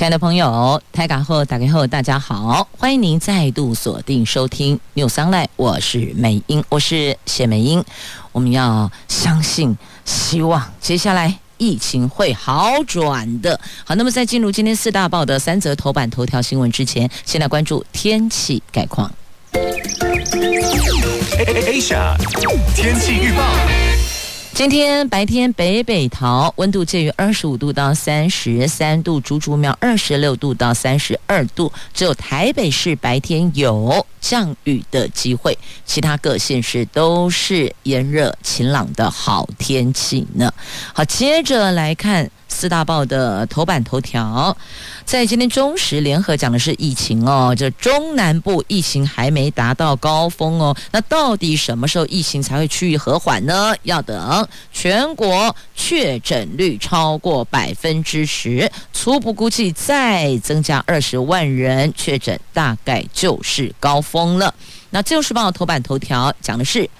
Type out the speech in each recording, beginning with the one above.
亲爱的朋友，台港后打开后，大家好，欢迎您再度锁定收听 News Online，我是美英，我是谢美英。我们要相信、希望，接下来疫情会好转的。好，那么在进入今天四大报的三则头版头条新闻之前，先来关注天气概况。Asia 天气预报。今天白天北北桃温度介于二十五度到三十三度，竹竹苗二十六度到三十二度，只有台北市白天有降雨的机会，其他各县市都是炎热晴朗的好天气呢。好，接着来看。四大报的头版头条，在今天中时联合讲的是疫情哦，这中南部疫情还没达到高峰哦，那到底什么时候疫情才会趋于和缓呢？要等全国确诊率超过百分之十，初步估计再增加二十万人确诊，大概就是高峰了。那自由时报头版头条讲的是。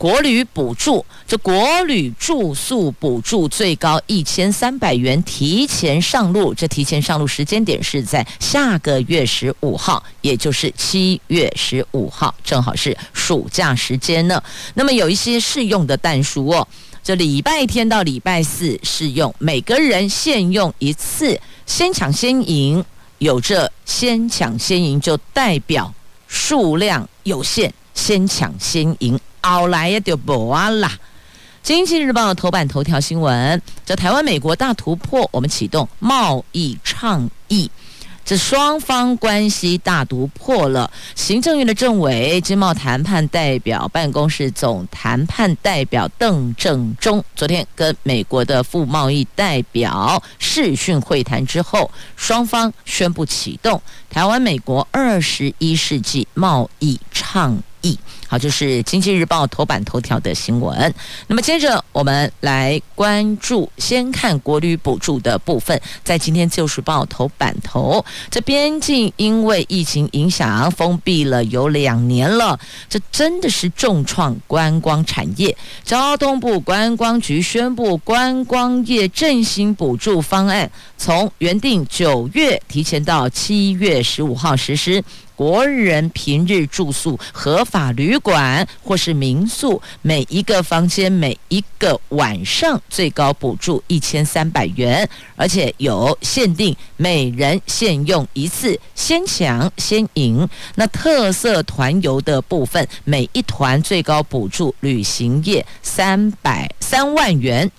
国旅补助，这国旅住宿补助最高一千三百元，提前上路。这提前上路时间点是在下个月十五号，也就是七月十五号，正好是暑假时间呢。那么有一些适用的但书哦，这礼拜天到礼拜四适用，每个人限用一次，先抢先赢。有这先抢先赢，就代表数量有限，先抢先赢。奥莱也就不完啦。经济日报头版头条新闻：这台湾美国大突破，我们启动贸易倡议。这双方关系大突破了。行政院的政委、经贸谈判代表办公室总谈判代表邓正中，昨天跟美国的副贸易代表视讯会谈之后，双方宣布启动台湾美国二十一世纪贸易倡议。好，就是《经济日报》头版头条的新闻。那么接着我们来关注，先看国旅补助的部分。在今天《自由时报》头版头，这边境因为疫情影响封闭了有两年了，这真的是重创观光产业。交通部观光局宣布，观光业振兴补助方案从原定九月提前到七月十五号实施。国人平日住宿合法旅馆或是民宿，每一个房间每一个晚上最高补助一千三百元，而且有限定，每人限用一次，先抢先赢。那特色团游的部分，每一团最高补助旅行业三百三万元。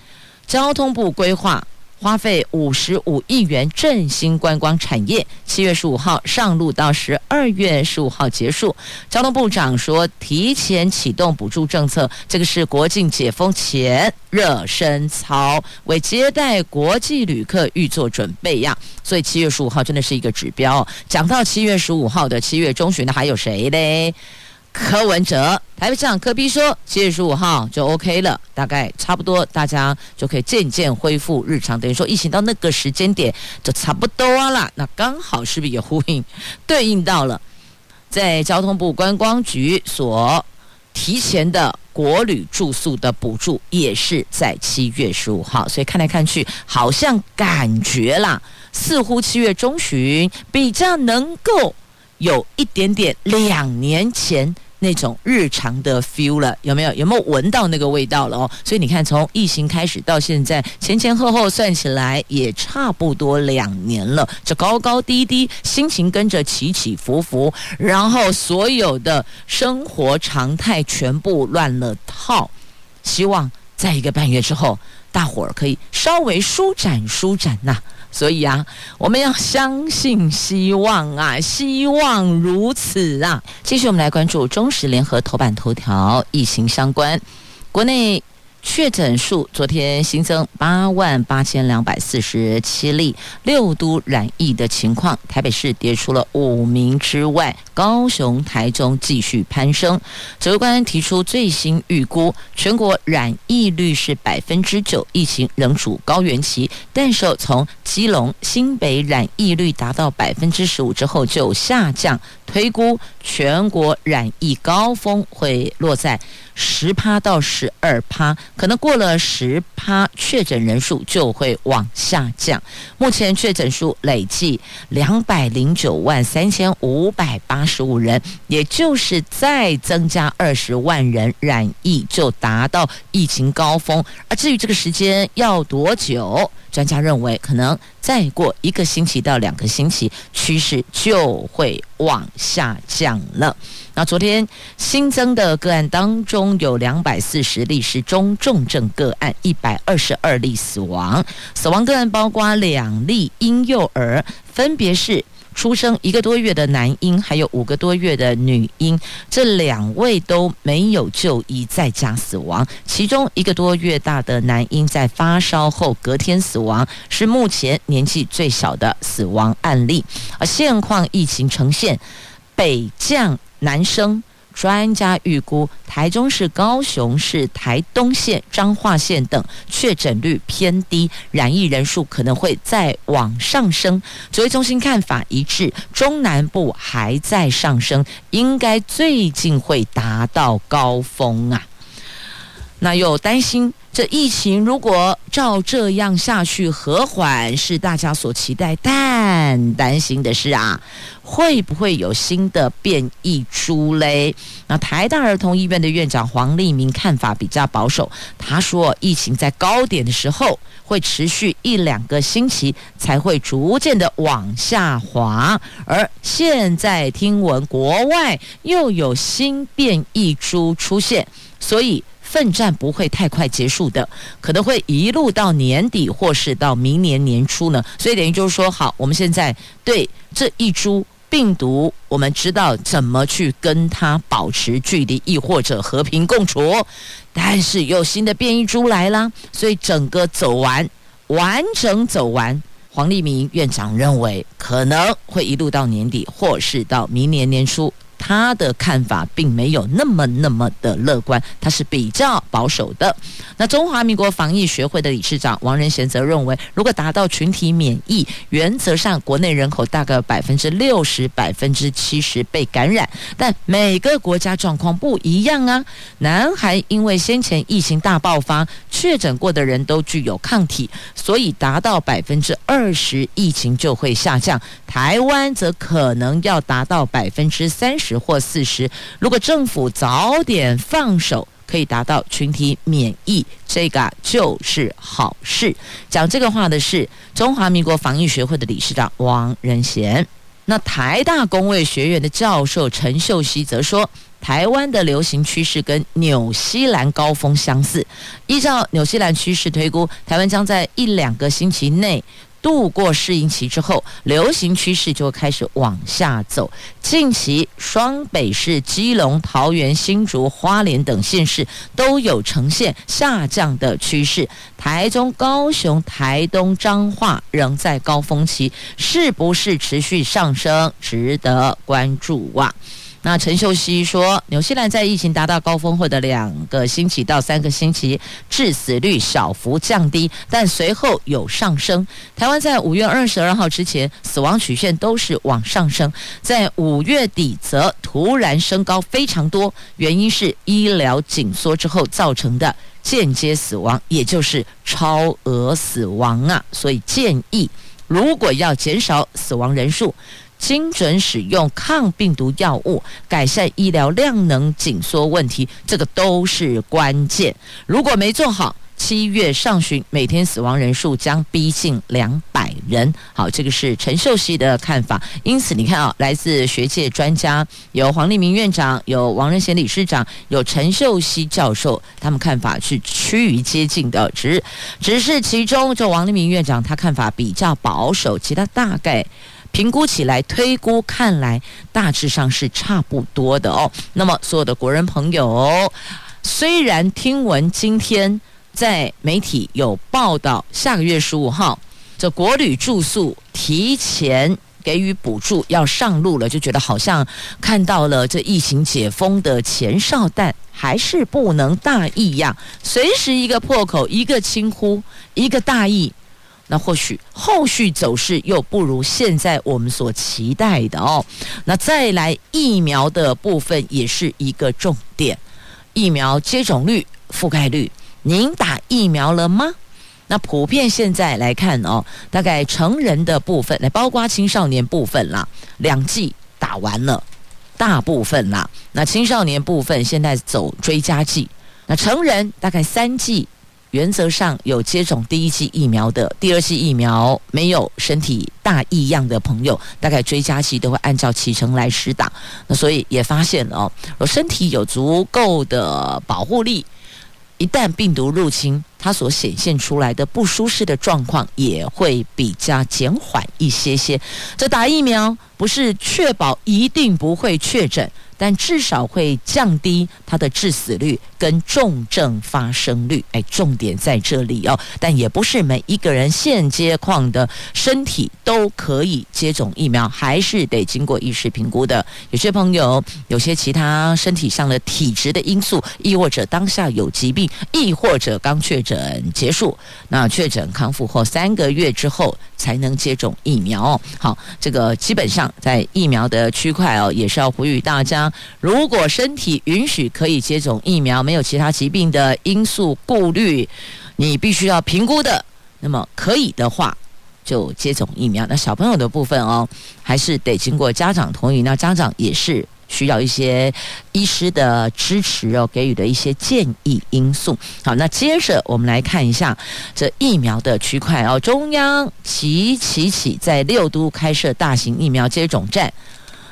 交通部规划。花费五十五亿元振兴观光产业，七月十五号上路到十二月十五号结束。交通部长说，提前启动补助政策，这个是国境解封前热身操，为接待国际旅客预做准备呀。所以七月十五号真的是一个指标。讲到七月十五号的七月中旬的还有谁嘞？柯文哲，台北市长柯 P 说，七月十五号就 OK 了，大概差不多，大家就可以渐渐恢复日常。等于说，疫情到那个时间点就差不多了。那刚好是不是也呼应对应到了，在交通部观光局所提前的国旅住宿的补助，也是在七月十五号。所以看来看去，好像感觉啦，似乎七月中旬比较能够。有一点点两年前那种日常的 feel 了，有没有？有没有闻到那个味道了哦？所以你看，从疫情开始到现在，前前后后算起来也差不多两年了。这高高低低，心情跟着起起伏伏，然后所有的生活常态全部乱了套。希望在一个半月之后，大伙儿可以稍微舒展舒展呐。所以啊，我们要相信希望啊，希望如此啊。继续，我们来关注中时联合头版头条，疫情相关。国内确诊数昨天新增八万八千两百四十七例，六都染疫的情况，台北市跌出了五名之外，高雄、台中继续攀升。指挥官提出最新预估，全国染疫率是百分之九，疫情仍处高原期。但是从基隆、新北染疫率达到百分之十五之后就下降，推估全国染疫高峰会落在十趴到十二趴，可能过了十趴，确诊人数就会往下降。目前确诊数累计两百零九万三千五百八十五人，也就是再增加二十万人染疫，就达到疫情高峰。而至于这个时间要多久，专家认为可能再过一个星期到两个星期，趋势就会往下降了。那昨天新增的个案当中，有两百四十例是中重症个案，一百二十二例死亡。死亡个案包括两例婴幼儿，分别是出生一个多月的男婴，还有五个多月的女婴。这两位都没有就医，在家死亡。其中一个多月大的男婴在发烧后隔天死亡，是目前年纪最小的死亡案例。而现况疫情呈现北降。南升，专家预估台中市、高雄市、台东县、彰化县等确诊率偏低，染疫人数可能会再往上升。指挥中心看法一致，中南部还在上升，应该最近会达到高峰啊。那又担心。这疫情如果照这样下去和缓，是大家所期待，但担心的是啊，会不会有新的变异株嘞？那台大儿童医院的院长黄立明看法比较保守，他说疫情在高点的时候会持续一两个星期，才会逐渐的往下滑，而现在听闻国外又有新变异株出现，所以。奋战不会太快结束的，可能会一路到年底，或是到明年年初呢。所以等于就是说，好，我们现在对这一株病毒，我们知道怎么去跟它保持距离，亦或者和平共处。但是有新的变异株来了，所以整个走完，完整走完，黄立明院长认为可能会一路到年底，或是到明年年初。他的看法并没有那么那么的乐观，他是比较保守的。那中华民国防疫学会的理事长王仁贤则认为，如果达到群体免疫，原则上国内人口大概百分之六十、百分之七十被感染，但每个国家状况不一样啊。南韩因为先前疫情大爆发，确诊过的人都具有抗体，所以达到百分之二十，疫情就会下降。台湾则可能要达到百分之三十。十或四十，如果政府早点放手，可以达到群体免疫，这个就是好事。讲这个话的是中华民国防疫学会的理事长王仁贤。那台大公卫学院的教授陈秀熙则说，台湾的流行趋势跟纽西兰高峰相似，依照纽西兰趋势推估，台湾将在一两个星期内。度过适应期之后，流行趋势就开始往下走。近期双北市、基隆、桃园、新竹、花莲等县市都有呈现下降的趋势。台中、高雄、台东、彰化仍在高峰期，是不是持续上升，值得关注哇？那陈秀熙说，纽西兰在疫情达到高峰后的两个星期到三个星期，致死率小幅降低，但随后有上升。台湾在五月二十二号之前，死亡曲线都是往上升，在五月底则突然升高非常多，原因是医疗紧缩之后造成的间接死亡，也就是超额死亡啊。所以建议，如果要减少死亡人数，精准使用抗病毒药物，改善医疗量能紧缩问题，这个都是关键。如果没做好，七月上旬每天死亡人数将逼近两百人。好，这个是陈秀熙的看法。因此，你看啊，来自学界专家有黄立明院长，有王仁贤理事长，有陈秀熙教授，他们看法是趋于接近的。只只是其中，就王立明院长他看法比较保守，其他大概。评估起来，推估看来大致上是差不多的哦。那么，所有的国人朋友，虽然听闻今天在媒体有报道，下个月十五号，这国旅住宿提前给予补助要上路了，就觉得好像看到了这疫情解封的前哨，但还是不能大意呀，随时一个破口，一个轻呼，一个大意。那或许后续走势又不如现在我们所期待的哦。那再来疫苗的部分也是一个重点，疫苗接种率、覆盖率，您打疫苗了吗？那普遍现在来看哦，大概成人的部分，来包括青少年部分啦，两剂打完了，大部分啦。那青少年部分现在走追加剂，那成人大概三剂。原则上有接种第一剂疫苗的，第二剂疫苗没有身体大异样的朋友，大概追加剂都会按照启程来施打。那所以也发现了哦，我身体有足够的保护力，一旦病毒入侵，它所显现出来的不舒适的状况也会比较减缓一些些。这打疫苗不是确保一定不会确诊。但至少会降低它的致死率跟重症发生率，哎，重点在这里哦。但也不是每一个人现阶况的身体都可以接种疫苗，还是得经过医师评估的。有些朋友有些其他身体上的体质的因素，亦或者当下有疾病，亦或者刚确诊结束，那确诊康复后三个月之后才能接种疫苗。好，这个基本上在疫苗的区块哦，也是要呼吁大家。如果身体允许可以接种疫苗，没有其他疾病的因素顾虑，你必须要评估的，那么可以的话就接种疫苗。那小朋友的部分哦，还是得经过家长同意。那家长也是需要一些医师的支持哦，给予的一些建议因素。好，那接着我们来看一下这疫苗的区块哦，中央齐齐齐在六都开设大型疫苗接种站。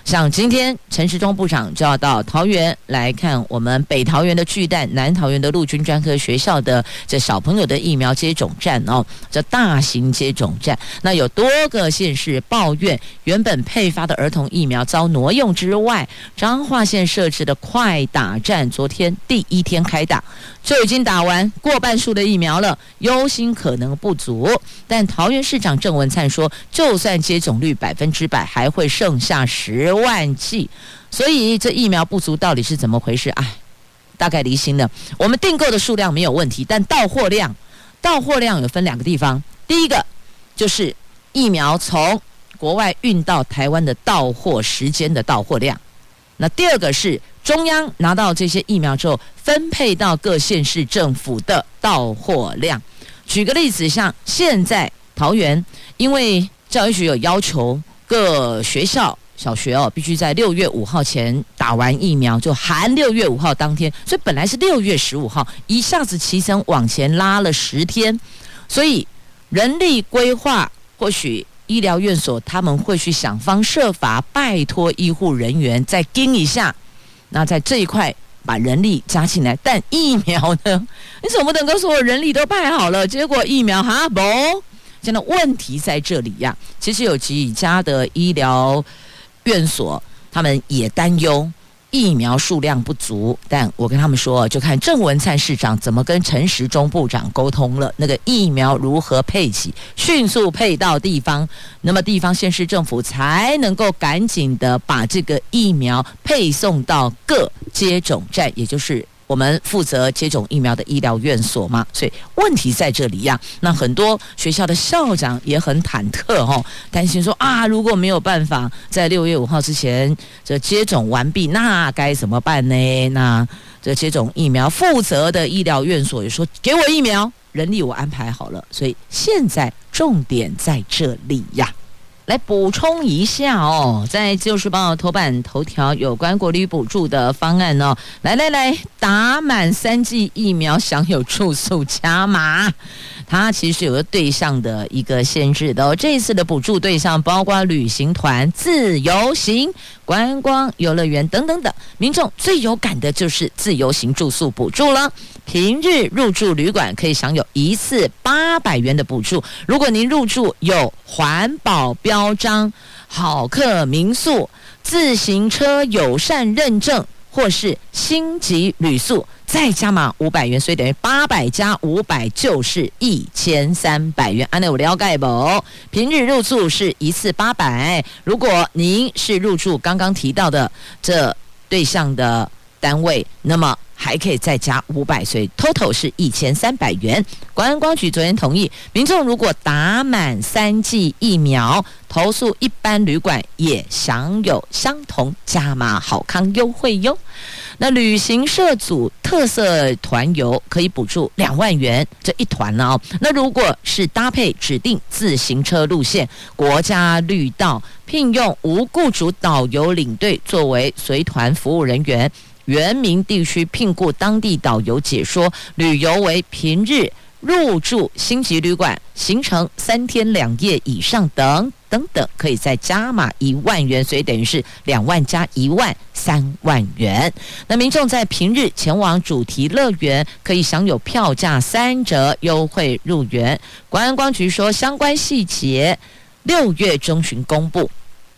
像今天陈时中部长就要到桃园来看我们北桃园的巨蛋、南桃园的陆军专科学校的这小朋友的疫苗接种站哦，这大型接种站。那有多个县市抱怨，原本配发的儿童疫苗遭挪用之外，彰化县设置的快打站昨天第一天开打，就已经打完过半数的疫苗了，忧心可能不足。但桃园市长郑文灿说，就算接种率百分之百，还会剩下十万剂，所以这疫苗不足到底是怎么回事？哎，大概离心了。我们订购的数量没有问题，但到货量，到货量有分两个地方。第一个就是疫苗从国外运到台湾的到货时间的到货量，那第二个是中央拿到这些疫苗之后分配到各县市政府的到货量。举个例子，像现在桃园，因为教育局有要求各学校。小学哦，必须在六月五号前打完疫苗，就含六月五号当天。所以本来是六月十五号，一下子期程往前拉了十天。所以人力规划，或许医疗院所他们会去想方设法，拜托医护人员再盯一下。那在这一块把人力加进来，但疫苗呢？你总不能够说我人力都派好了，结果疫苗哈不？现在问题在这里呀。其实有几家的医疗。院所他们也担忧疫苗数量不足，但我跟他们说，就看郑文灿市长怎么跟陈时中部长沟通了。那个疫苗如何配起，迅速配到地方，那么地方县市政府才能够赶紧的把这个疫苗配送到各接种站，也就是。我们负责接种疫苗的医疗院所嘛，所以问题在这里呀。那很多学校的校长也很忐忑哦，担心说啊，如果没有办法在六月五号之前这接种完毕，那该怎么办呢？那这接种疫苗负责的医疗院所也说，给我疫苗，人力我安排好了。所以现在重点在这里呀。来补充一下哦，在《自由时报》头版头条有关国旅补助的方案哦，来来来，打满三剂疫苗享有住宿加码。它其实有个对象的一个限制的哦，这一次的补助对象包括旅行团、自由行、观光游乐园等等等。民众最有感的就是自由行住宿补助了。平日入住旅馆可以享有一次八百元的补助。如果您入住有环保标章、好客民宿、自行车友善认证。或是星级旅宿，再加码五百元，所以等于八百加五百就是一千三百元。安内有了解不？平日入住是一次八百，如果您是入住刚刚提到的这对象的单位，那么。还可以再加五百，所以 total 是一千三百元。观光局昨天同意，民众如果打满三剂疫苗，投诉一般旅馆也享有相同加码好康优惠哟。那旅行社组特色团游可以补助两万元，这一团呢、哦？那如果是搭配指定自行车路线，国家绿道聘用无雇主导游领队作为随团服务人员。原民地区聘雇当地导游解说旅游为平日入住星级旅馆，行程三天两夜以上等等等，可以再加码一万元，所以等于是两万加一万三万元。那民众在平日前往主题乐园，可以享有票价三折优惠入园。观光局说，相关细节六月中旬公布。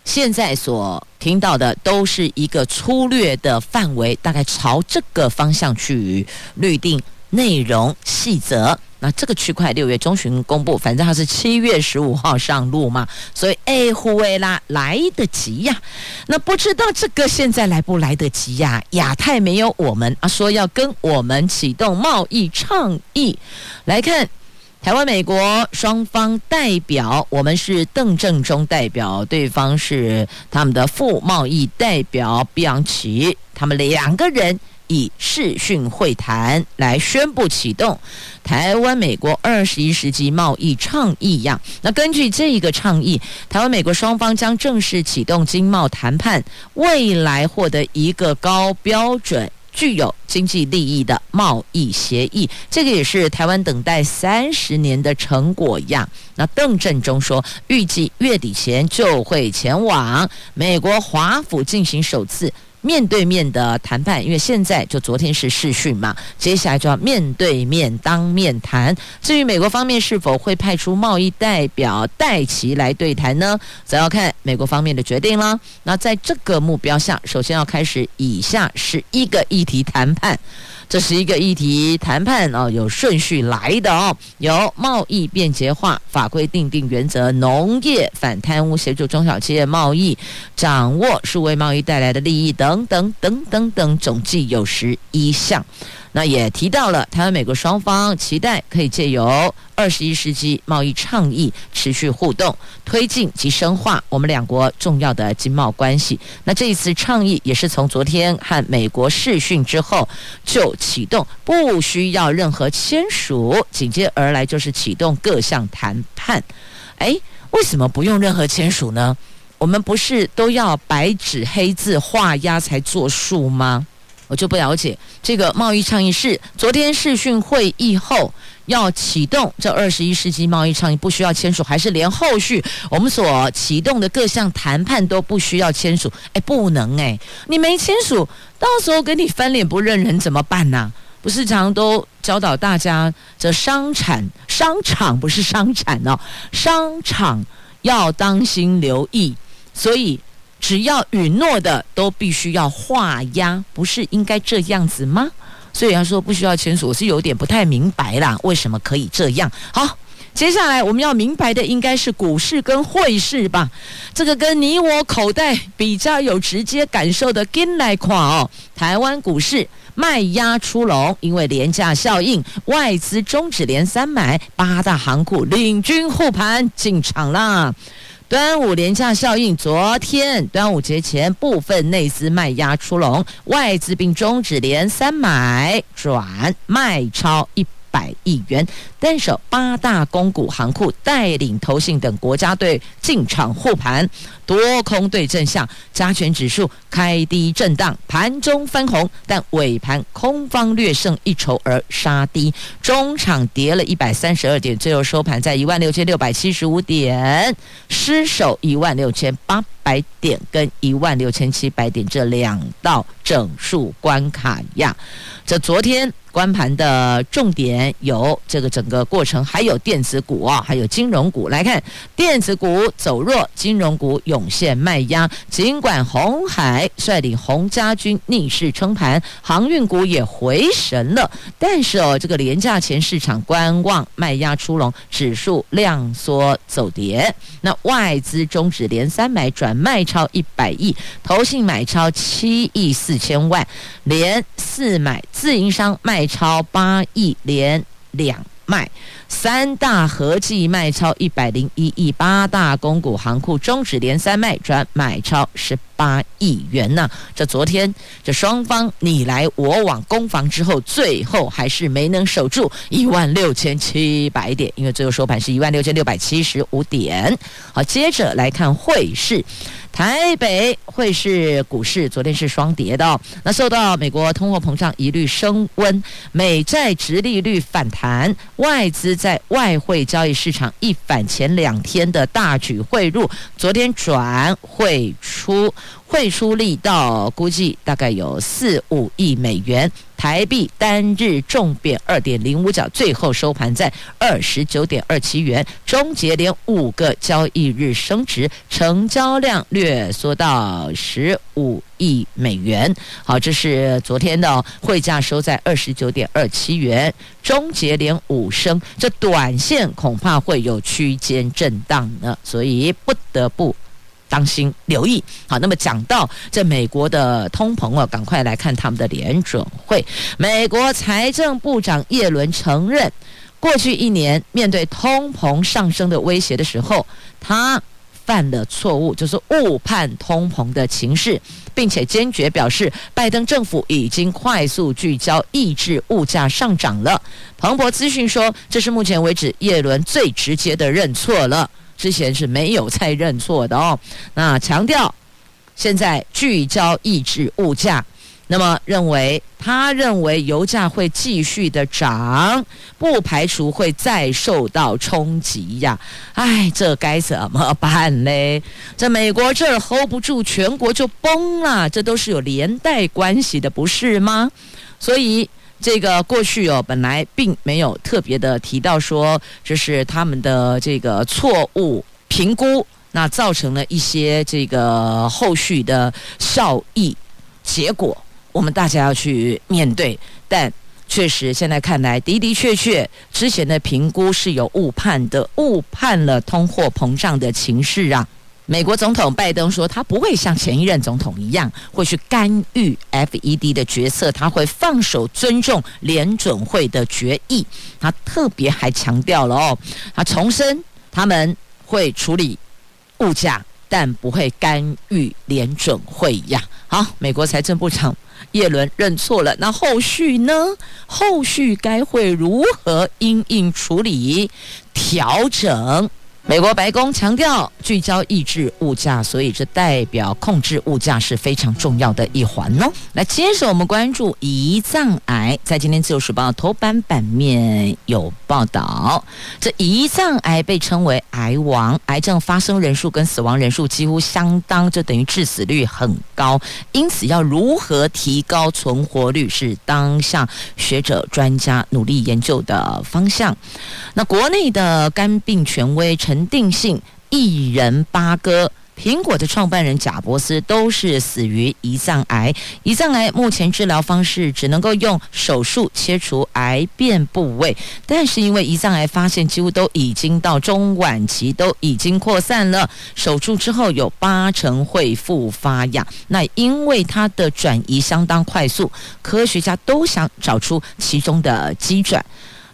现在所听到的都是一个粗略的范围，大概朝这个方向去预定内容细则。那这个区块六月中旬公布，反正它是七月十五号上路嘛，所以哎护卫啦，来得及呀。那不知道这个现在来不来得及呀？亚太没有我们啊，说要跟我们启动贸易倡议，来看。台湾、美国双方代表，我们是邓正中代表，对方是他们的副贸易代表碧昂奇，他们两个人以视讯会谈来宣布启动台湾美国二十一世纪贸易倡议呀。那根据这一个倡议，台湾美国双方将正式启动经贸谈判，未来获得一个高标准。具有经济利益的贸易协议，这个也是台湾等待三十年的成果样。那邓振中说，预计月底前就会前往美国华府进行首次。面对面的谈判，因为现在就昨天是试训嘛，接下来就要面对面当面谈。至于美国方面是否会派出贸易代表戴奇来对谈呢？则要看美国方面的决定了。那在这个目标下，首先要开始以下十一个议题谈判。这是一个议题谈判哦，有顺序来的哦，有贸易便捷化、法规定定原则、农业反贪污、协助中小企业贸易、掌握数位贸易带来的利益等等等等等，总计有十一项。那也提到了台湾、美国双方期待可以借由二十一世纪贸易倡议持续互动，推进及深化我们两国重要的经贸关系。那这一次倡议也是从昨天和美国视讯之后就启动，不需要任何签署，紧接而来就是启动各项谈判。诶，为什么不用任何签署呢？我们不是都要白纸黑字画押才作数吗？我就不了解这个贸易倡议是昨天视讯会议后要启动这二十一世纪贸易倡议不需要签署，还是连后续我们所启动的各项谈判都不需要签署？哎，不能哎，你没签署，到时候给你翻脸不认人怎么办呢？不是常都教导大家，这商产商场不是商产哦，商场要当心留意，所以。只要允诺的都必须要画押，不是应该这样子吗？所以他说不需要签署，我是有点不太明白啦，为什么可以这样？好，接下来我们要明白的应该是股市跟汇市吧？这个跟你我口袋比较有直接感受的，跟来看哦。台湾股市卖压出笼，因为廉价效应，外资终止连三买，八大行库领军护盘进场啦。端午连价效应，昨天端午节前部分内资卖压出笼，外资并终止连三买转卖超一百亿元，单手八大公股行库带领投信等国家队进场护盘，多空对阵下，加权指数开低震荡，盘中翻红，但尾盘空方略胜一筹而杀低，中场跌了一百三十二点，最后收盘在一万六千六百七十五点，失守一万六千八百点跟一万六千七百点这两道整数关卡呀。这昨天。关盘的重点有这个整个过程，还有电子股啊，还有金融股。来看电子股走弱，金融股涌现卖压。尽管红海率领鸿家军逆势撑盘，航运股也回神了，但是哦，这个廉价前市场观望卖压出笼，指数量缩走跌。那外资终止连三买转卖超一百亿，投信买超七亿四千万，连四买自营商。卖超八亿连两卖，三大合计卖超一百零一亿，八大公股行库终止连三卖转买超十八亿元呢、这昨天这双方你来我往攻防之后，最后还是没能守住一万六千七百点，因为最后收盘是一万六千六百七十五点。好，接着来看汇市。台北汇市股市昨天是双跌的，那受到美国通货膨胀疑虑升温，美债殖利率反弹，外资在外汇交易市场一反前两天的大举汇入，昨天转汇出。汇出力道估计大概有四五亿美元，台币单日重贬二点零五角，最后收盘在二十九点二七元，终结连五个交易日升值，成交量略缩到十五亿美元。好，这是昨天的汇价收在二十九点二七元，终结连五升，这短线恐怕会有区间震荡呢，所以不得不。当心留意，好，那么讲到这美国的通膨啊，赶快来看他们的联准会。美国财政部长耶伦承认，过去一年面对通膨上升的威胁的时候，他犯了错误，就是误判通膨的情势，并且坚决表示，拜登政府已经快速聚焦抑制物价上涨了。彭博资讯说，这是目前为止耶伦最直接的认错了。之前是没有再认错的哦。那强调现在聚焦抑制物价，那么认为他认为油价会继续的涨，不排除会再受到冲击呀。哎，这该怎么办嘞？这美国这儿 hold 不住，全国就崩了，这都是有连带关系的，不是吗？所以。这个过去哦，本来并没有特别的提到说这是他们的这个错误评估，那造成了一些这个后续的效益结果，我们大家要去面对。但确实现在看来的的确确，之前的评估是有误判的，误判了通货膨胀的情势啊。美国总统拜登说，他不会像前一任总统一样会去干预 FED 的决策，他会放手尊重联准会的决议。他特别还强调了哦，他重申他们会处理物价，但不会干预联准会呀。好，美国财政部长耶伦认错了，那后续呢？后续该会如何因应处理调整？美国白宫强调聚焦抑制物价，所以这代表控制物价是非常重要的一环哦。来，接着我们关注胰脏癌，在今天自由时报头版版面有报道，这胰脏癌被称为癌王，癌症发生人数跟死亡人数几乎相当，这等于致死率很高，因此要如何提高存活率是当下学者专家努力研究的方向。那国内的肝病权威陈。陈定信、一人八哥、苹果的创办人贾伯斯都是死于胰脏癌。胰脏癌目前治疗方式只能够用手术切除癌变部位，但是因为胰脏癌发现几乎都已经到中晚期，都已经扩散了，手术之后有八成会复发呀。那因为它的转移相当快速，科学家都想找出其中的机转。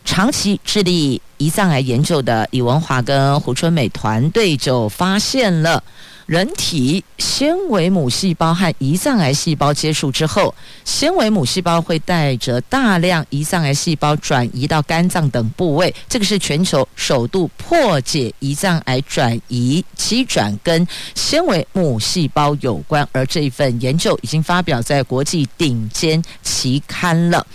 长期致力胰脏癌研究的李文华跟胡春美团队就发现了，人体纤维母细胞和胰脏癌细胞接触之后，纤维母细胞会带着大量胰脏癌细胞转移到肝脏等部位，这个是全球首度破解胰脏癌转移机转跟纤维母细胞有关，而这一份研究已经发表在国际顶尖期刊了。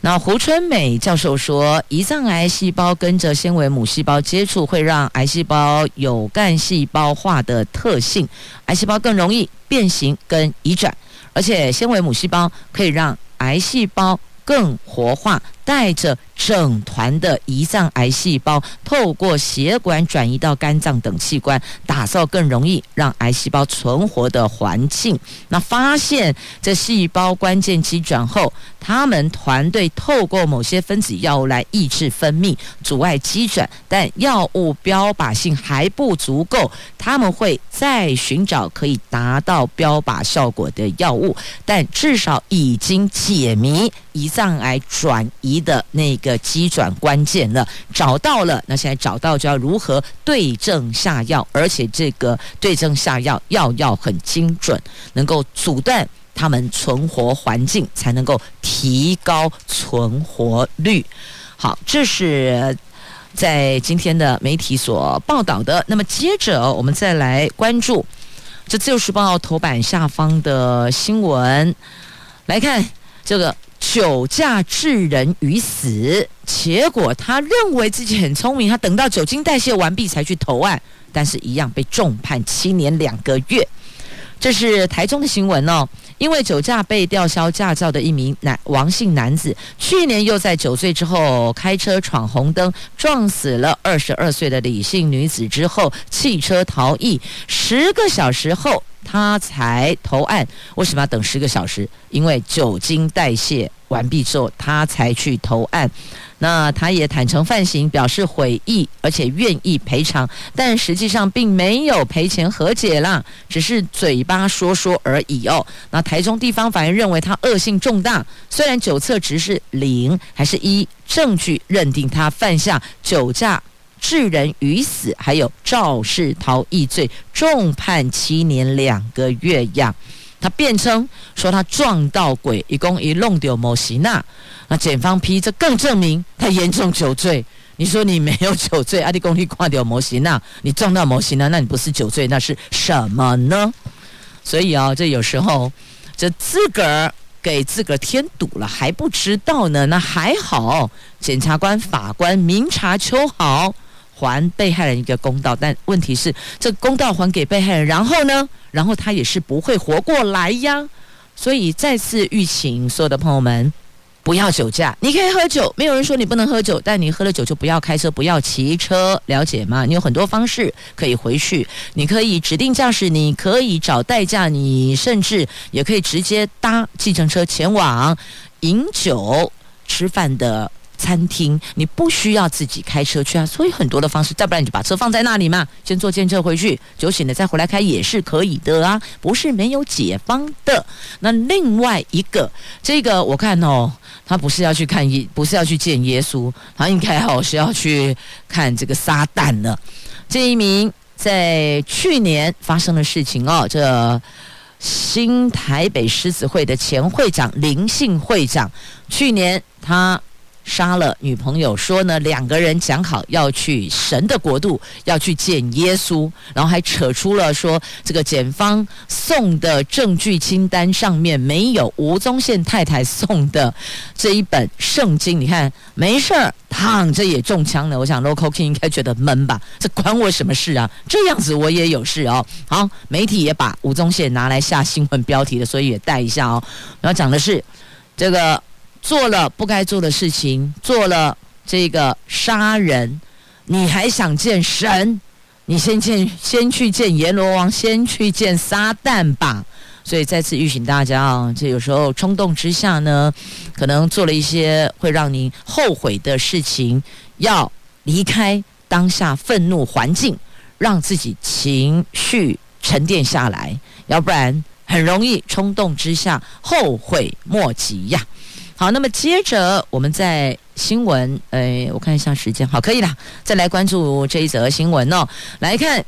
那胡春美教授说，胰脏癌细胞跟着纤维母细胞接触，会让癌细胞有干细胞化的特性，癌细胞更容易变形跟移转，而且纤维母细胞可以让癌细胞更活化。带着整团的胰脏癌细胞，透过血管转移到肝脏等器官，打造更容易让癌细胞存活的环境。那发现这细胞关键机转后，他们团队透过某些分子药物来抑制分泌，阻碍机转，但药物标靶性还不足够，他们会再寻找可以达到标靶效果的药物，但至少已经解谜胰脏癌转移的那个机转关键了，找到了。那现在找到就要如何对症下药，而且这个对症下药药要很精准，能够阻断他们存活环境，才能够提高存活率。好，这是在今天的媒体所报道的。那么接着我们再来关注这《自由时报》头版下方的新闻，来看这个。酒驾致人于死，结果他认为自己很聪明，他等到酒精代谢完毕才去投案，但是一样被重判七年两个月。这是台中的新闻哦，因为酒驾被吊销驾照的一名男王姓男子，去年又在酒醉之后开车闯红灯，撞死了二十二岁的李姓女子之后，弃车逃逸，十个小时后。他才投案，为什么要等十个小时？因为酒精代谢完毕之后，他才去投案。那他也坦诚犯行，表示悔意，而且愿意赔偿，但实际上并没有赔钱和解啦，只是嘴巴说说而已哦。那台中地方法院认为他恶性重大，虽然酒测值是零，还是一证据认定他犯下酒驾。致人于死，还有肇事逃逸罪，重判七年两个月呀。他辩称说他撞到鬼，一共一弄丢摩西娜。那检方批这更证明他严重酒醉。你说你没有酒醉，阿弟公你挂掉摩西娜，你撞到摩西娜，那你不是酒醉，那是什么呢？所以啊，这有时候这自个儿给自个儿添堵了还不知道呢。那还好，检察官、法官明察秋毫。还被害人一个公道，但问题是，这公道还给被害人，然后呢？然后他也是不会活过来呀。所以再次预请所有的朋友们，不要酒驾。你可以喝酒，没有人说你不能喝酒，但你喝了酒就不要开车，不要骑车，了解吗？你有很多方式可以回去，你可以指定驾驶，你可以找代驾，你甚至也可以直接搭计程车前往饮酒吃饭的。餐厅，你不需要自己开车去啊，所以很多的方式，再不然你就把车放在那里嘛，先坐电车回去，酒醒了再回来开也是可以的啊，不是没有解方的。那另外一个，这个我看哦，他不是要去看耶，不是要去见耶稣，他应该哦是要去看这个撒旦了。这一名在去年发生的事情哦，这新台北狮子会的前会长林姓会长，去年他。杀了女朋友，说呢，两个人讲好要去神的国度，要去见耶稣，然后还扯出了说这个检方送的证据清单上面没有吴宗宪太太送的这一本圣经。你看，没事儿，躺着也中枪了。我想 Local King 应该觉得闷吧？这关我什么事啊？这样子我也有事哦。好，媒体也把吴宗宪拿来下新闻标题的，所以也带一下哦。然后讲的是这个。做了不该做的事情，做了这个杀人，你还想见神？你先见，先去见阎罗王，先去见撒旦吧。所以再次预警大家啊，这有时候冲动之下呢，可能做了一些会让您后悔的事情，要离开当下愤怒环境，让自己情绪沉淀下来，要不然很容易冲动之下后悔莫及呀。好，那么接着我们在新闻，哎，我看一下时间，好，可以了，再来关注这一则新闻哦。来看，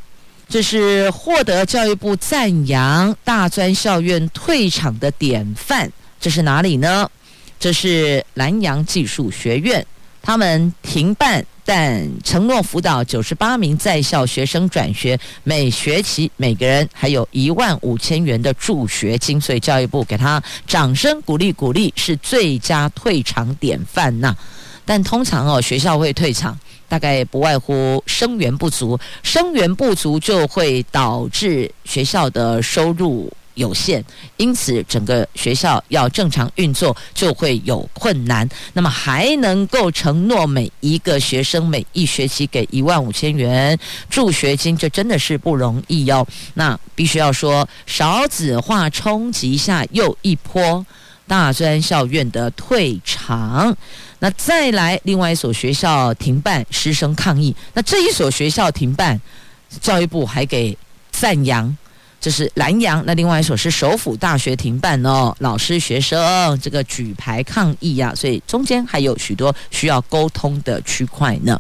这是获得教育部赞扬大专校院退场的典范，这是哪里呢？这是南阳技术学院，他们停办。但承诺辅导九十八名在校学生转学，每学期每个人还有一万五千元的助学金，所以教育部给他掌声鼓励鼓励，是最佳退场典范呐。但通常哦，学校会退场，大概不外乎生源不足，生源不足就会导致学校的收入有限，因此整个学校要正常运作就会有困难。那么还能够承诺每一个学生每一学期给一万五千元助学金，这真的是不容易哦。那必须要说，少子化冲击下又一波大专校院的退场。那再来另外一所学校停办，师生抗议。那这一所学校停办，教育部还给赞扬。这是南阳，那另外一所是首府大学停办哦，老师学生这个举牌抗议呀、所以中间还有许多需要沟通的区块呢。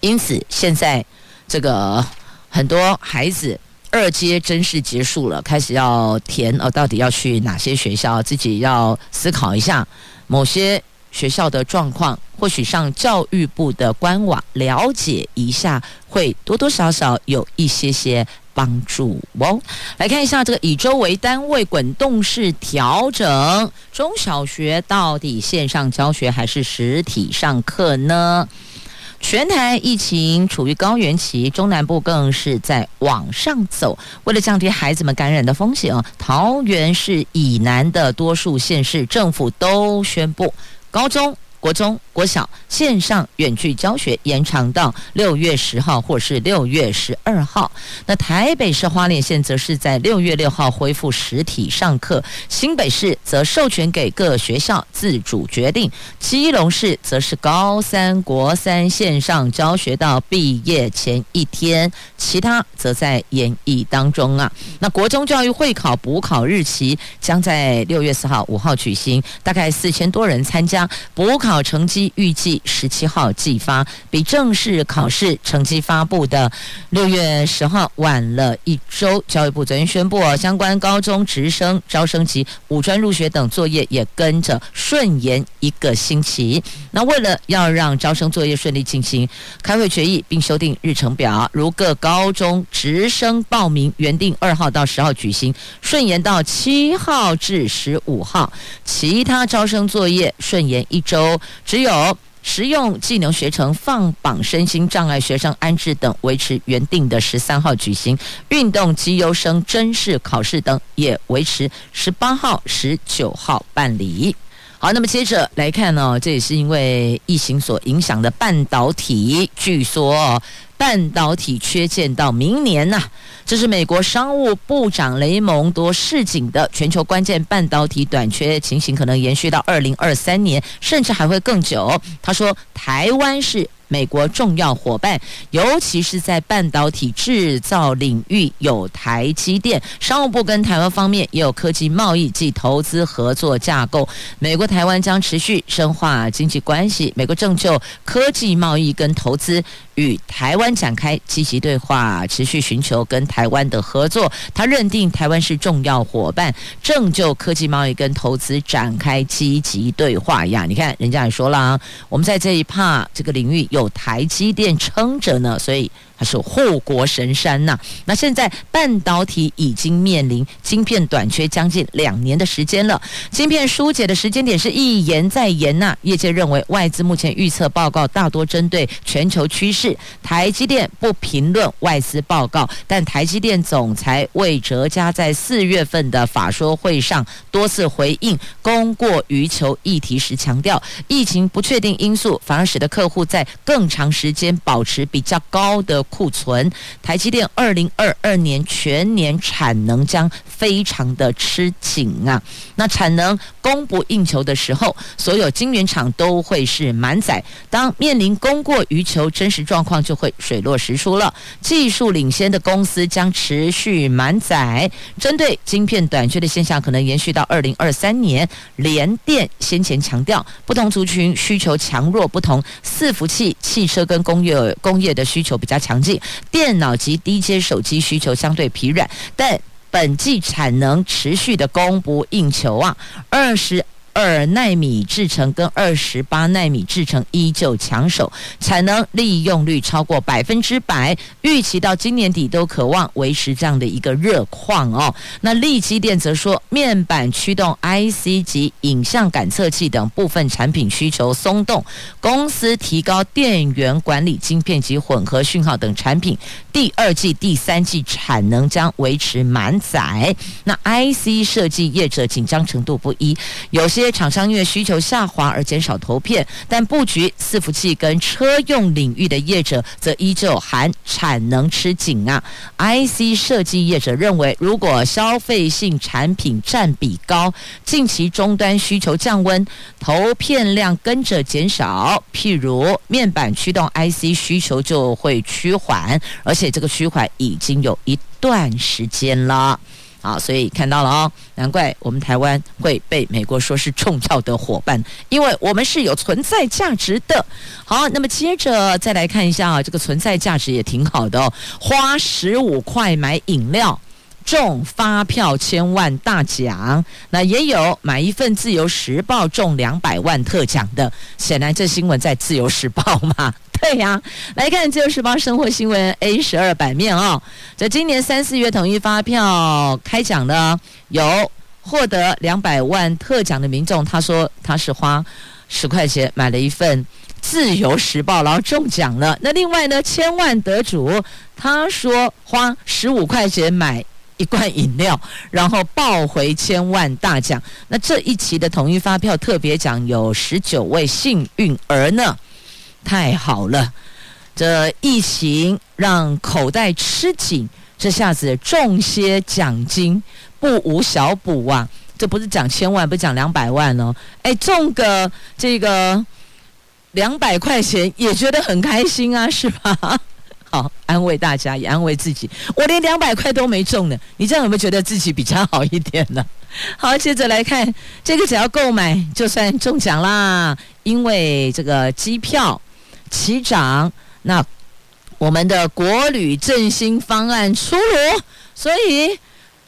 因此，现在这个很多孩子二阶甄试结束了，开始要填哦，到底要去哪些学校，自己要思考一下某些学校的状况，或许上教育部的官网了解一下，会多多少少有一些些。帮助哦，来看一下这个以周为单位滚动式调整，中小学到底线上教学还是实体上课呢？全台疫情处于高原期，中南部更是在往上走。为了降低孩子们感染的风险，桃园市以南的多数县市政府都宣布高中。国中、国小线上远距教学延长到六月十号或是六月十二号。那台北市花莲县则是在六月六号恢复实体上课，新北市则授权给各学校自主决定。基隆市则是高三、国三线上教学到毕业前一天，其他则在演绎当中啊。那国中教育会考补考日期将在六月四号、五号举行，大概四千多人参加补。考成绩预计十七号寄发，比正式考试成绩发布的六月十号晚了一周。教育部昨天宣布，相关高中直升招生及五专入学等作业也跟着顺延一个星期。那为了要让招生作业顺利进行，开会决议并修订日程表，如各高中直升报名原定二号到十号举行，顺延到七号至十五号；其他招生作业顺延一周。只有有实用技能学程放榜、身心障碍学生安置等维持原定的十三号举行，运动机优生甄试考试等也维持十八号、十九号办理。好，那么接着来看呢、这也是因为疫情所影响的半导体，据说半导体缺件到明年呢、这是美国商务部长雷蒙多示警的全球关键半导体短缺情形，可能延续到二零二三年，甚至还会更久。他说，台湾是。美国重要伙伴，尤其是在半导体制造领域有台积电。商务部跟台湾方面也有科技贸易及投资合作架构。美国台湾将持续深化经济关系。美国正就科技贸易跟投资与台湾展开积极对话，持续寻求跟台湾的合作。他认定台湾是重要伙伴，正就科技贸易跟投资展开积极对话呀。你看，人家也说了啊，我们在这一趴这个领域。有台积电撑着呢，所以。是护国神山呐、那现在半导体已经面临晶片短缺将近两年的时间了，晶片疏解的时间点是一延再延呐、业界认为外资目前预测报告大多针对全球趋势，台积电不评论外资报告，但台积电总裁魏哲嘉在四月份的法说会上多次回应供过于求议题时强调，疫情不确定因素反而使得客户在更长时间保持比较高的。库存，台积电二零二二年全年产能将非常的吃紧啊！那产能供不应求的时候，所有晶圆厂都会是满载。当面临供过于求，真实状况就会水落石出了。技术领先的公司将持续满载。针对晶片短缺的现象，可能延续到二零二三年。联电先前强调，不同族群需求强弱不同，伺服器、汽车跟工业工业的需求比较强。电脑及低阶手机需求相对疲软，但本季产能持续的供不应求啊。二十二纳米制程跟二十八纳米制程依旧抢手，产能利用率超过百分之百，预期到今年底都可望维持这样的一个热况哦。那利基电则说，面板驱动 IC 及影像感测器等部分产品需求松动，公司提高电源管理晶片及混合讯号等产品，第二季、第三季产能将维持满载。那 IC 设计业者紧张程度不一，有些些厂商因为需求下滑而减少投片，但布局伺服器跟车用领域的业者则依旧含产能吃紧啊。IC 设计业者认为，如果消费性产品占比高，近期终端需求降温，投片量跟着减少，譬如面板驱动 IC 需求就会趋缓，而且这个趋缓已经有一段时间了。好，所以看到了哦，难怪我们台湾会被美国说是重要的伙伴，因为我们是有存在价值的。好，那么接着再来看一下啊，这个存在价值也挺好的哦，花十五块买饮料中发票千万大奖，那也有买一份自由时报中两百万特奖的，显然这新闻在自由时报嘛。对呀、来看《自由时报》生活新闻 A 十二版面哦。在今年三四月统一发票开奖的，有获得两百万特奖的民众，他说他是花十块钱买了一份《自由时报》，然后中奖了。那另外呢，千万得主他说花十五块钱买一罐饮料，然后抱回千万大奖。那这一期的统一发票特别奖有十九位幸运儿呢。太好了，这疫情让口袋吃紧，这下子中些奖金不无小补啊！这不是奖千万，不是奖两百万哦，哎，中个这个两百块钱也觉得很开心啊，是吧？好，安慰大家，也安慰自己。我连两百块都没中呢，你这样有没有觉得自己比较好一点呢？好，接着来看这个，只要购买就算中奖啦，因为这个机票。齐涨，那我们的国旅振兴方案出炉，所以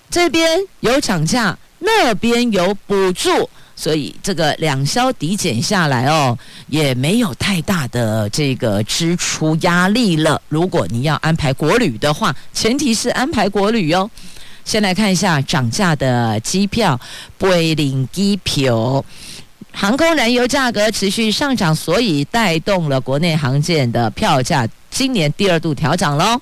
这边有涨价，那边有补助，所以这个两销抵减下来哦，也没有太大的这个支出压力了。如果你要安排国旅的话，前提是安排国旅哟。先来看一下涨价的机票，杯林机票。航空燃油价格持续上涨，所以带动了国内航线的票价，今年第二度调涨喽。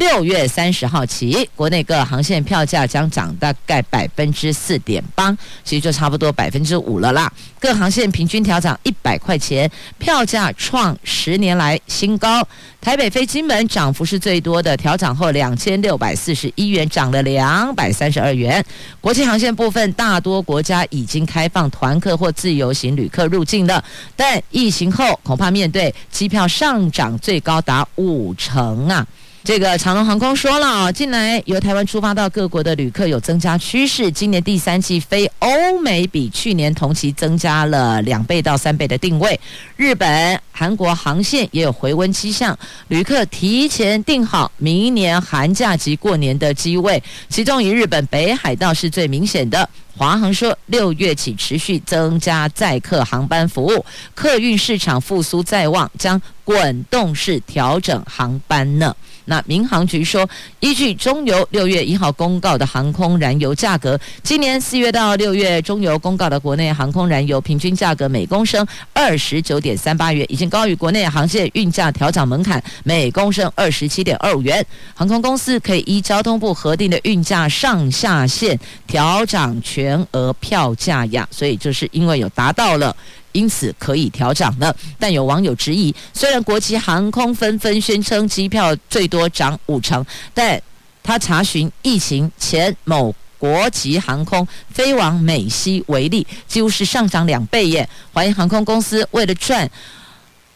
六月三十号起，国内各航线票价将涨大概百分之四点八，其实就差不多百分之五了啦。各航线平均调涨一百块钱，票价创十年来新高。台北飞金门涨幅是最多的，调涨后两千六百四十一元，涨了两百三十二元。国际航线部分，大多国家已经开放团客或自由行旅客入境了，但疫情后恐怕面对机票上涨最高达五成啊。这个长荣航空说了啊，近来由台湾出发到各国的旅客有增加趋势。今年第三季飞欧美比去年同期增加了两倍到三倍的订位。日本、韩国航线也有回温迹象，旅客提前订好明年寒假及过年的机位。其中以日本北海道是最明显的。华航说，六月起持续增加载客航班服务，客运市场复苏在望，将滚动式调整航班呢。那民航局说，依据中油六月一号公告的航空燃油价格，今年四月到六月中油公告的国内航空燃油平均价格每公升二十九点三八元，已经高于国内航线运价调涨门槛每公升二十七点二五元。航空公司可以依交通部核定的运价上下限调涨全额票价呀，所以就是因为有达到了。因此可以调涨了，但有网友质疑，虽然国际航空纷纷宣称机票最多涨五成，但他查询疫情前某国籍航空飞往美西为例，几乎是上涨两倍耶。怀疑航空公司为了赚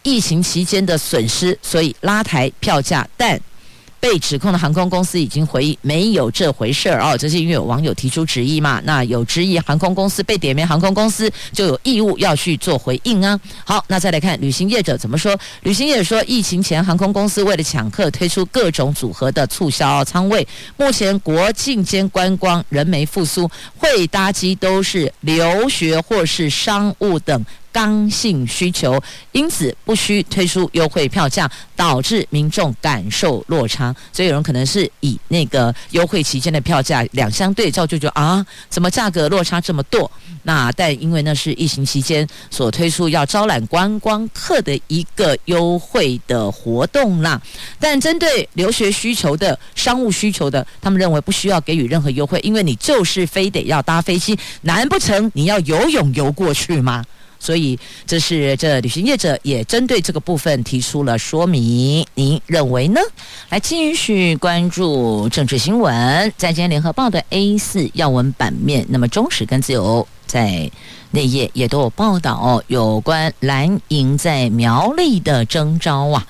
疫情期间的损失，所以拉抬票价，但。被指控的航空公司已经回应没有这回事儿哦，这是因为有网友提出质疑嘛。那有质疑航空公司被点名，航空公司就有义务要去做回应啊。好，那再来看旅行业者怎么说？旅行业者说，疫情前航空公司为了抢客，推出各种组合的促销仓位。目前国境间观光仍没复苏，会搭机都是留学或是商务等。刚性需求，因此不需推出优惠票价，导致民众感受落差。所以有人可能是以那个优惠期间的票价两相对照，就觉得啊，怎么价格落差这么多？那但因为那是疫情期间所推出要招揽观光客的一个优惠的活动啦。但针对留学需求的、商务需求的，他们认为不需要给予任何优惠，因为你就是非得要搭飞机，难不成你要游泳游过去吗？所以，这是这旅行业者也针对这个部分提出了说明。您认为呢？来继续关注政治新闻，在今天联合报的 A 四要闻版面，那么中时跟自由在内页也都有报道，有关蓝营在苗栗的征召啊。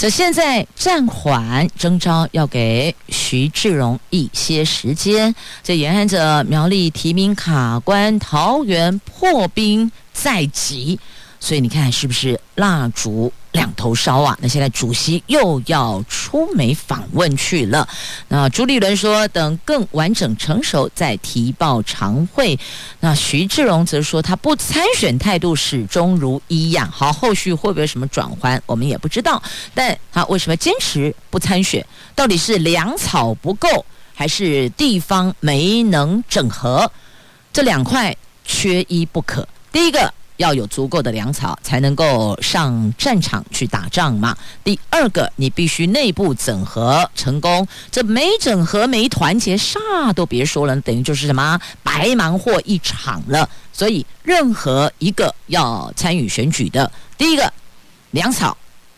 这现在暂缓征召，要给徐志荣一些时间。这眼看着苗栗提名卡关，桃园破冰。在即，所以你看是不是蜡烛两头烧啊？那现在主席又要出美访问去了。那朱立伦说，等更完整成熟再提报常会。那徐志荣则说，他不参选态度始终如一样。好，后续会不会什么转换，我们也不知道。但他为什么坚持不参选？到底是粮草不够，还是地方没能整合？这两块缺一不可。第一个要有足够的粮草，才能够上战场去打仗嘛。第二个，你必须内部整合成功，这没整合、没团结，啥都别说了，等于就是什么白忙活一场了。所以，任何一个要参与选举的，第一个粮草，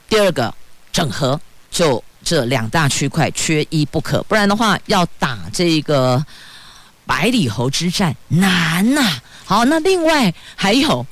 第二个整合，就这两大区块缺一不可，不然的话，要打这个百里侯之战难呐、好，那另外还有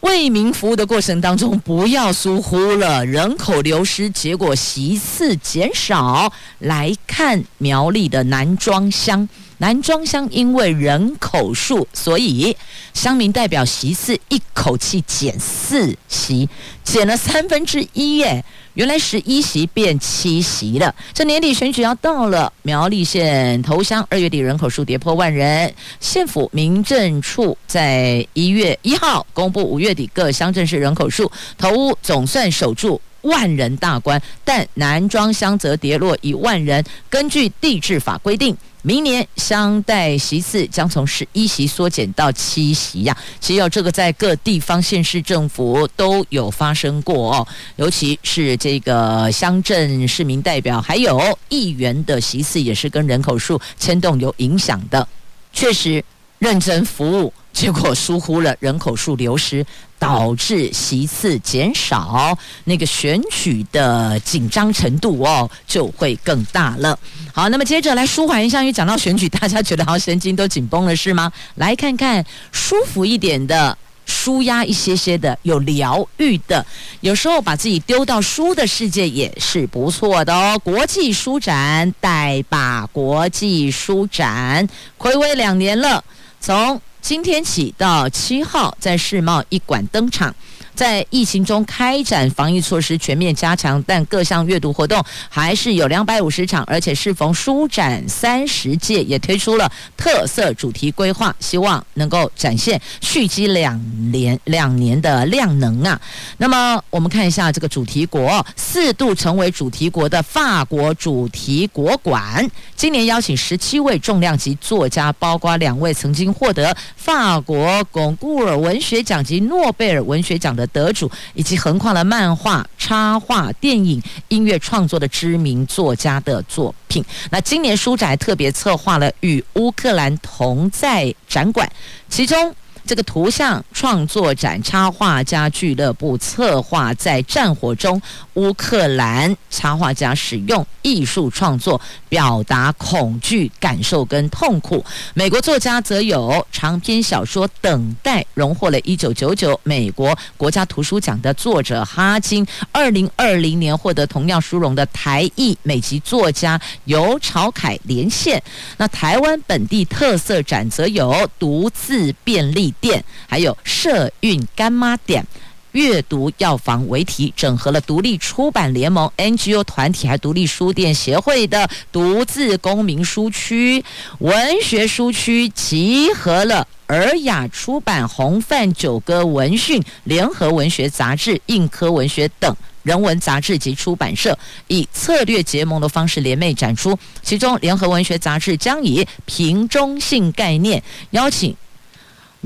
为民服务的过程当中，不要疏忽了人口流失，结果席次减少。来看苗栗的南庄乡，南庄乡因为人口数，所以乡民代表席次一口气减四席，减了三分之一耶。原来十一席变七席了。这年底选举要到了，苗栗县头乡二月底人口数跌破万人。县府民政处在一月一号公布五月底各乡镇市人口数，头屋总算守住万人大关，但南庄乡则跌落一万人。根据地质法规定。明年乡代席次将从十一席缩减到七席呀。其实有这个在各地方县市政府都有发生过哦，尤其是这个乡镇市民代表还有议员的席次也是跟人口数牵动有影响的，确实认真服务。结果疏忽了人口数流失，导致席次减少，那个选举的紧张程度哦就会更大了。好，那么接着来舒缓一下，因为讲到选举，大家觉得好神经都紧绷了是吗？来看看舒服一点的，舒压一些些的，有疗愈的，有时候把自己丢到书的世界也是不错的哦。国际书展，代把国际书展，睽违两年了，从。今天起到七号，在世贸一馆登场。在疫情中开展防疫措施全面加强，但各项阅读活动还是有两百五十场，而且适逢书展三十届，也推出了特色主题规划，希望能够展现蓄积两年两年的量能啊。那么我们看一下这个主题国，四度成为主题国的法国主题国馆，今年邀请十七位重量级作家，包括两位曾经获得法国龚古尔文学奖及诺贝尔文学奖的。得主以及横跨了漫画、插画、电影、音乐创作的知名作家的作品。那今年书展特别策划了与乌克兰同在展馆，其中这个图像创作展插画家俱乐部策划，在战火中，乌克兰插画家使用艺术创作表达恐惧感受跟痛苦。美国作家则有长篇小说《等待》，荣获了一九九九美国国家图书奖的作者哈金，二零二零年获得同样殊荣的台裔美籍作家尤朝凯连线。那台湾本地特色展则有独自便利店，还有社运干妈店。阅读药房为题，整合了独立出版联盟、NGO 团体还独立书店协会的独自公民书区、文学书区，集合了尔雅出版、红范九歌文讯、联合文学杂志、硬科文学等人文杂志及出版社，以策略结盟的方式联袂展出。其中，联合文学杂志将以瓶中性概念邀请。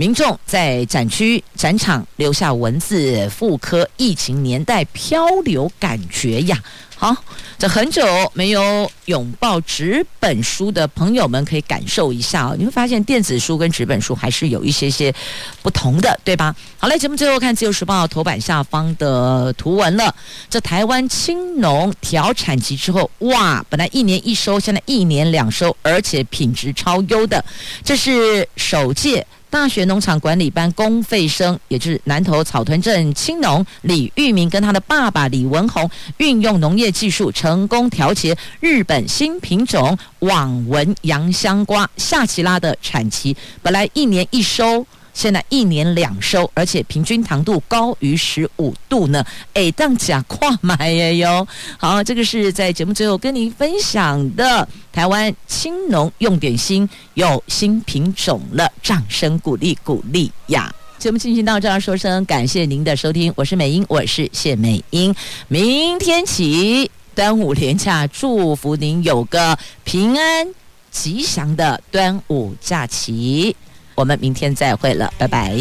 民众在展区展场留下文字，复刻疫情年代漂流感觉呀。好，这很久没有拥抱纸本书的朋友们可以感受一下哦。你会发现电子书跟纸本书还是有一些些不同的，对吧？好嘞，节目最后看《自由时报》头版下方的图文了。这台湾青农调产期之后，哇，本来一年一收，现在一年两收，而且品质超优的，这是首届。大学农场管理班公费生，也就是南投草屯镇青农李玉明跟他的爸爸李文宏，运用农业技术成功调节日本新品种网纹洋香瓜夏奇拉的产期，本来一年一收。现在一年两收，而且平均糖度高于十五度呢。哎，当假跨买也哟。好，这个是在节目最后跟您分享的台湾青农用点心有新品种了，掌声鼓励鼓励呀！节目进行到这儿，说声感谢您的收听，我是美英，我是谢美英。明天起端午连假，祝福您有个平安吉祥的端午假期。我们明天再会了，拜拜。